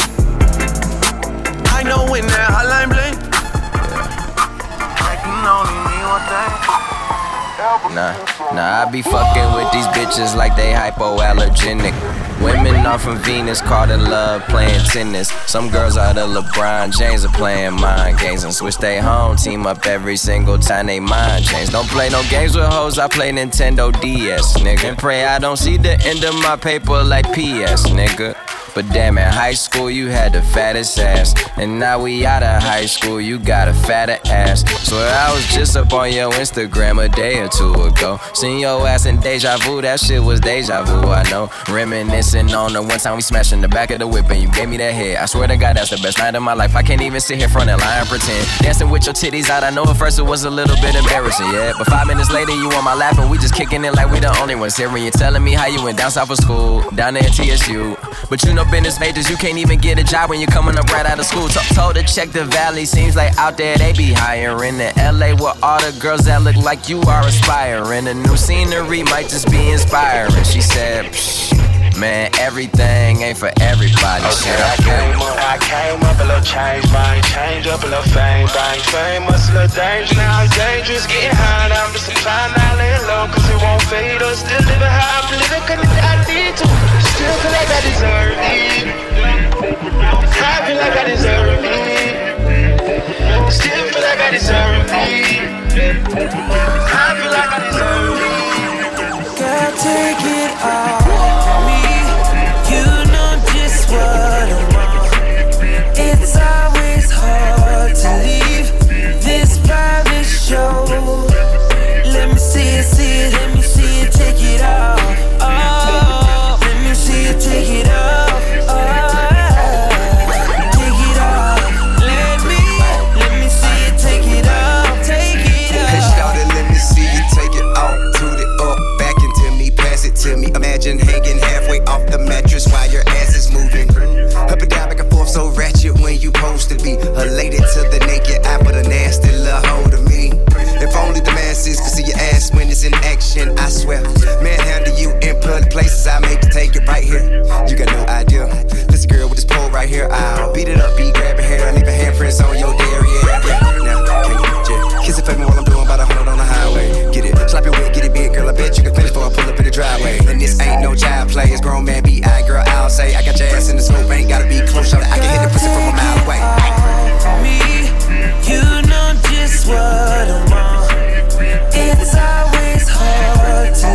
I know when that hotline bling, that can only mean one thing. Nah, nah, I be fucking with these bitches like they hypoallergenic. Women are from Venus, caught in love, playing tennis. Some girls out of LeBron James are playing mind games and switch they home team up every single time they mind change. Don't play no games with hoes, I play Nintendo DS, nigga. And pray I don't see the end of my paper like PS, nigga. But damn, in high school you had the fattest ass. And now we out of high school, you got a fatter ass. Swear I was just up on your Instagram a day or two ago. Seen your ass in deja vu, that shit was deja vu, I know. Reminiscing on the one time we smashed in the back of the whip and you gave me that head. I swear to God, that's the best night of my life. I can't even sit here front and lie and pretend. Dancing with your titties out, I know at first it was a little bit embarrassing, yeah. But five minutes later, you on my lap and we just kicking it like we the only ones here. When you're telling me how you went down south of school, down there at TSU. But you know, business majors, you can't even get a job when you're coming up right out of school. T- told to check the valley, seems like out there they be hiring. In LA, where all the girls that look like you are aspiring. A new scenery might just be inspiring. She said, Psh, Man, everything ain't for everybody. Okay, I came up, I came up a little change, bang, change up a little fame, bang, famous, a little danger. Now it's dangerous, getting high, now I'm just trying to lay low, cause it won't fade us. Still living how I'm living, cause I need to. Still feel like I deserve it. I feel like I deserve it. Still feel like I deserve it. I feel like I deserve it. Girl, take it all what I want. It's always hard to leave this private show. Let me see it, see it, me supposed to be. Elated to the naked eye, but a nasty little hold of me. If only the masses could see your ass when it's in action, I swear. Manhandle you in public places, I make you take it right here. You got no idea. This girl with this pole right here, I'll beat it up, be grabbing hair, leaving handprints on your derriere. Yeah, now, can you just kiss it for me while I'm doing about a hundred on the highway? Get it, slap your wig, get it big, girl. I bet you can finish I pull up in the driveway. And this ain't no child play, it's grown man B.I. Girl, I'll say I got your ass in the scope, ain't gotta be close, shot. I can hit the pussy from a mile away. me. You know just what I want. It's always hard to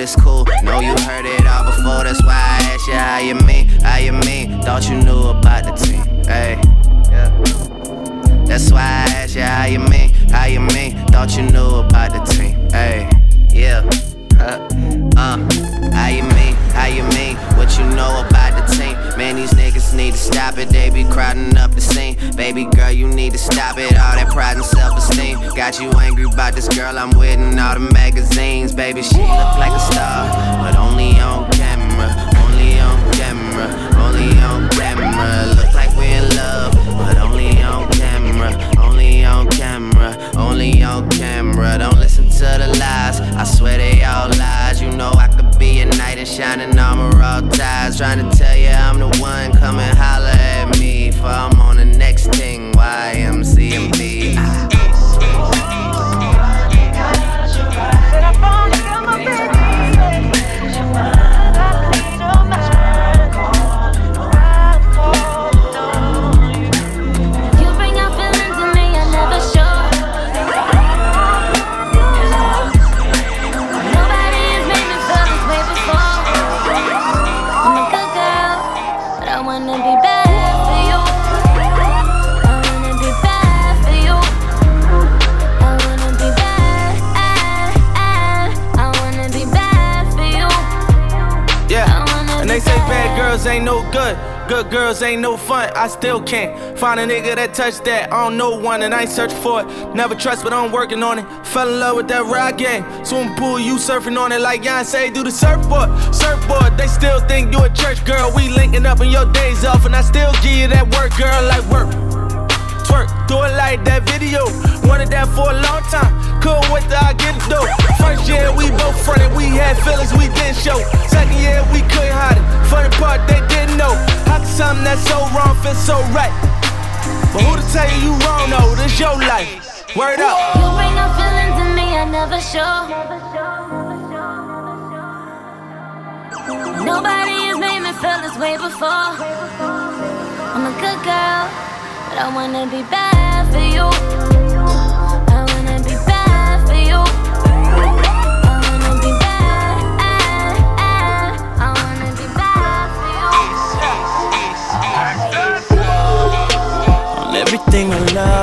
But it's cool, know you heard it all before. That's why I asked you how you mean, how you mean. Thought you knew about the team, hey. Yeah. That's why I asked you how you mean, how you mean. Thought you knew about the team, hey. Yeah. Uh, uh, how you mean, how you mean, what you know about the team? Man, these niggas need to stop it, they be crowding up the scene. Baby girl, you need to stop it, all that pride and self esteem. Got you angry about this girl I'm with in all the magazines. Baby, she look like a star, but only on camera, only on camera, only on camera. Look like we in love, but only on camera, only on camera, only on camera. Don't listen to the lies, I swear they all lies. You know I They be a knight in shining armor, all ties. Trying to tell you I'm the one, come and holler at me. For I'm on the next thing, why am ain't no good. Good girls ain't no fun, I still can't find a nigga that touch that. I don't know one and I ain't searching for it. Never trust, but I'm working on it. Fell in love with that ride game. Swimming pool, you surfing on it like Beyonce do the surfboard. Surfboard, they still think you a church girl. We linking up in your days off, and I still give you that work, girl, like work. Twerk, do it like that video. Wanted that for a long time. Couldn't wait till I get it though. First year we both fronted, we had feelings we didn't show. Second year we couldn't hide it. Funny part they didn't know. How can something that's so wrong feel so right? But who to tell you you wrong though? This your life. Word up. You bring up feelings to me, I never show. Nobody has made me feel this way before. I'm a good girl, but I wanna be bad for you.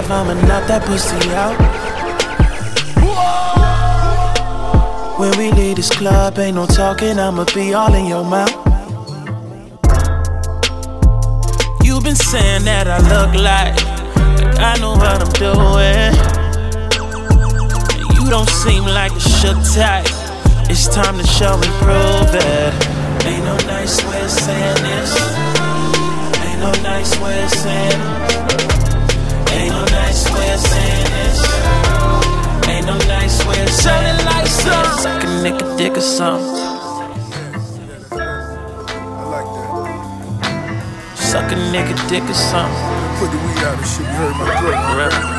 Love, I'ma knock that pussy out. When we leave this club, ain't no talking, I'ma be all in your mouth. You've been saying that I look like, like I know what I'm doing. You don't seem like a shook type. It's time to show and prove it. Ain't no nice way of saying this. Ain't no nice way of saying it. Ain't no nice way of saying this. Ain't no nice way of saying like some. Suck a nigga dick or something. Suck a nigga dick or something. Put the weed out and shit, you heard my throat. Right.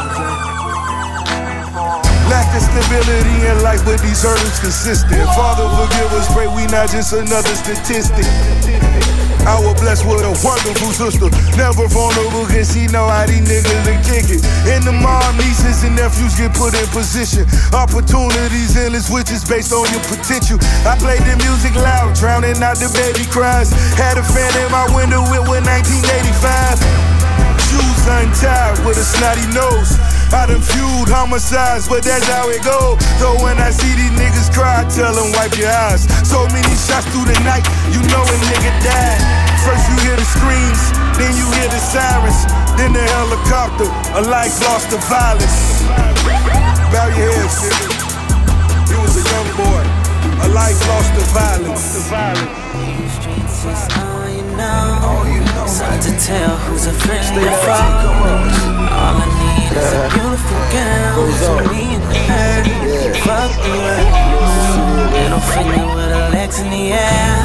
Lack of stability in life, but these hurdles consistent. Father, forgive us, pray we not just another statistic. I was blessed with a wonderful sister, never vulnerable, cause she know how these niggas to kick it. And the mom, nieces, and nephews get put in position. Opportunities endless, which is based on your potential. I played the music loud, drowning out the baby cries. Had a fan in my window, it was 1985. Shoes untied with a snotty nose. I done feud homicides, but that's how it go. So when I see these niggas cry, I tell them wipe your eyes. So many shots through the night, you know a nigga died. First you hear the screams, then you hear the sirens, then the helicopter. A life lost to violence. Bow your head, nigga. You was a young boy. A life lost to violence. Streets is all you know. It's hard to tell who's a friend and foe. All I need is a beautiful girl to me and her. Fuck the world. Little finger with her legs in the air.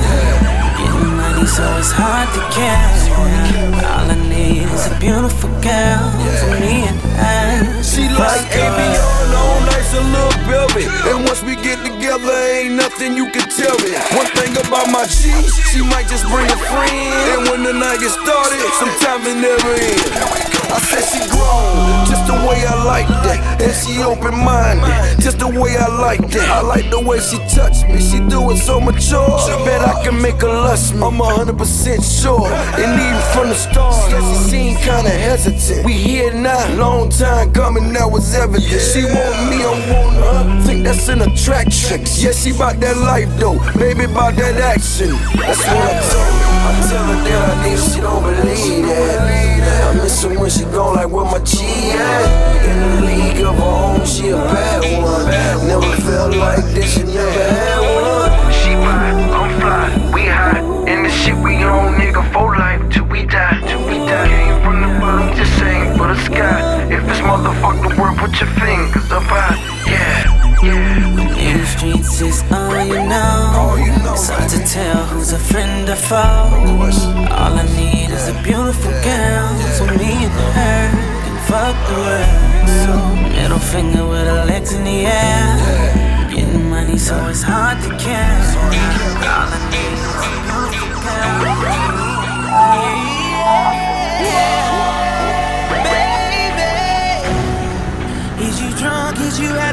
Getting money, so it's hard to catch. All I need is a beautiful girl to me and her. She like Fuck the AB all on nice and little baby. And once we get together, ain't nothing you can tell me. One thing about my G, she might just bring a friend. And when the night gets started, sometimes it never ends. I said she grown, just the way I like that. And she open minded, just the way I like that. I like the way she touch me, she do it so mature. Bet I can make her lust me, I'm hundred percent sure. And even from the start, she seemed kinda hesitant. We here now, long time coming, that was evident. She want me, I want her. Think that's an attraction. Yeah, she bout that life though, maybe about that action. That's what I tell her. I tell her that I need, she don't believe that. I miss her when she gone, like where my G at? In the league of her own, she a bad one. Never felt like this, she never had one. She fine, I'm fly, we high. And the shit we on, nigga, for life till we die, till we die. Came from the bottom, just saying for the sky. If it's motherfucking world, put your fingers up high. Yeah. In the streets is all you know. It's hard to tell who's a friend or foe. All I need is a beautiful girl, so me and her can fuck the world. So middle finger with her legs in the air. Getting money, so it's hard to catch. All I need is a beautiful girl. Is you drunk? Is you enough?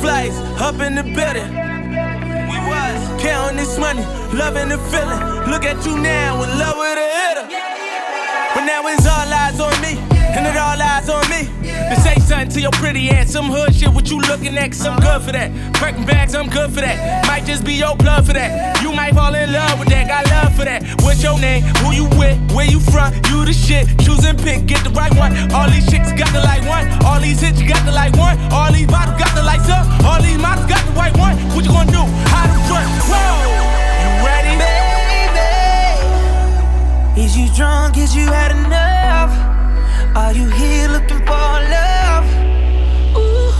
Flights up in the building. We was counting this money, loving the feeling. Look at you now, in love with a hitter. But now it's all eyes on me, and it all eyes on me. To say something to your pretty ass, some hood shit, what you looking at, cause I'm good for that. Cracking bags, I'm good for that. Might just be your blood for that. You might fall in love with that, got love for that. What's your name? Who you with? Where you from? You the shit. Choose and pick, get the right one. All these chicks got the like one. All these hits you got the like one. All these bottles got the lights up. All these models got the white one. What you gonna do? How to run? Whoa! You ready? Baby, is you drunk? Is you had enough? Are you here looking for love? Ooh,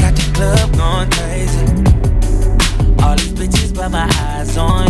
got the club going crazy. All these bitches, but my eyes on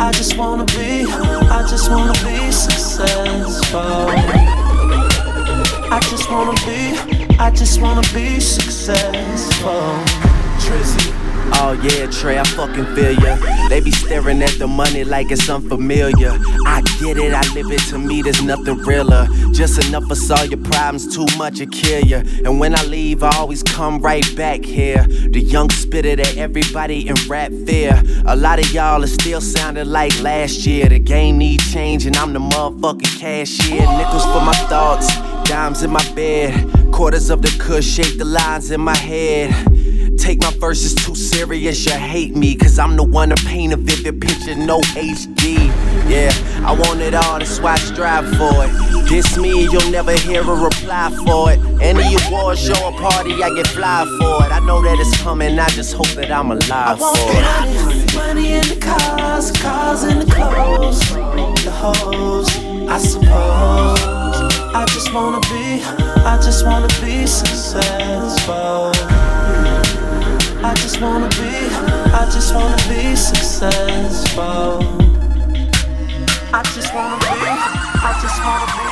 I just wanna be, I just wanna be successful. I just wanna be, I just wanna be successful. Trizzy. Oh yeah, Trey, I fucking feel ya. They be staring at the money like it's unfamiliar. I get it, I live it. To me, there's nothing realer. Just enough for all your problems, too much to kill ya. And when I leave, I always come right back here. The young spitter that everybody in rap fear. A lot of y'all are still sounding like last year. The game need change, and I'm the motherfucking cashier. Nickels for my thoughts, dimes in my bed. Quarters of the kush shape the lines in my head. Take my verses too serious, you hate me. Cause I'm the one to paint a vivid picture, no HD. Yeah, I want it all, that's why I strive for it. This me, you'll never hear a reply for it. Any award show or party, I get fly for it. I know that it's coming, I just hope that I'm alive for it. Money, money in the cars, cars and the clothes, the hoes. I suppose I just wanna be, I just wanna be successful. I just wanna be, I just wanna be.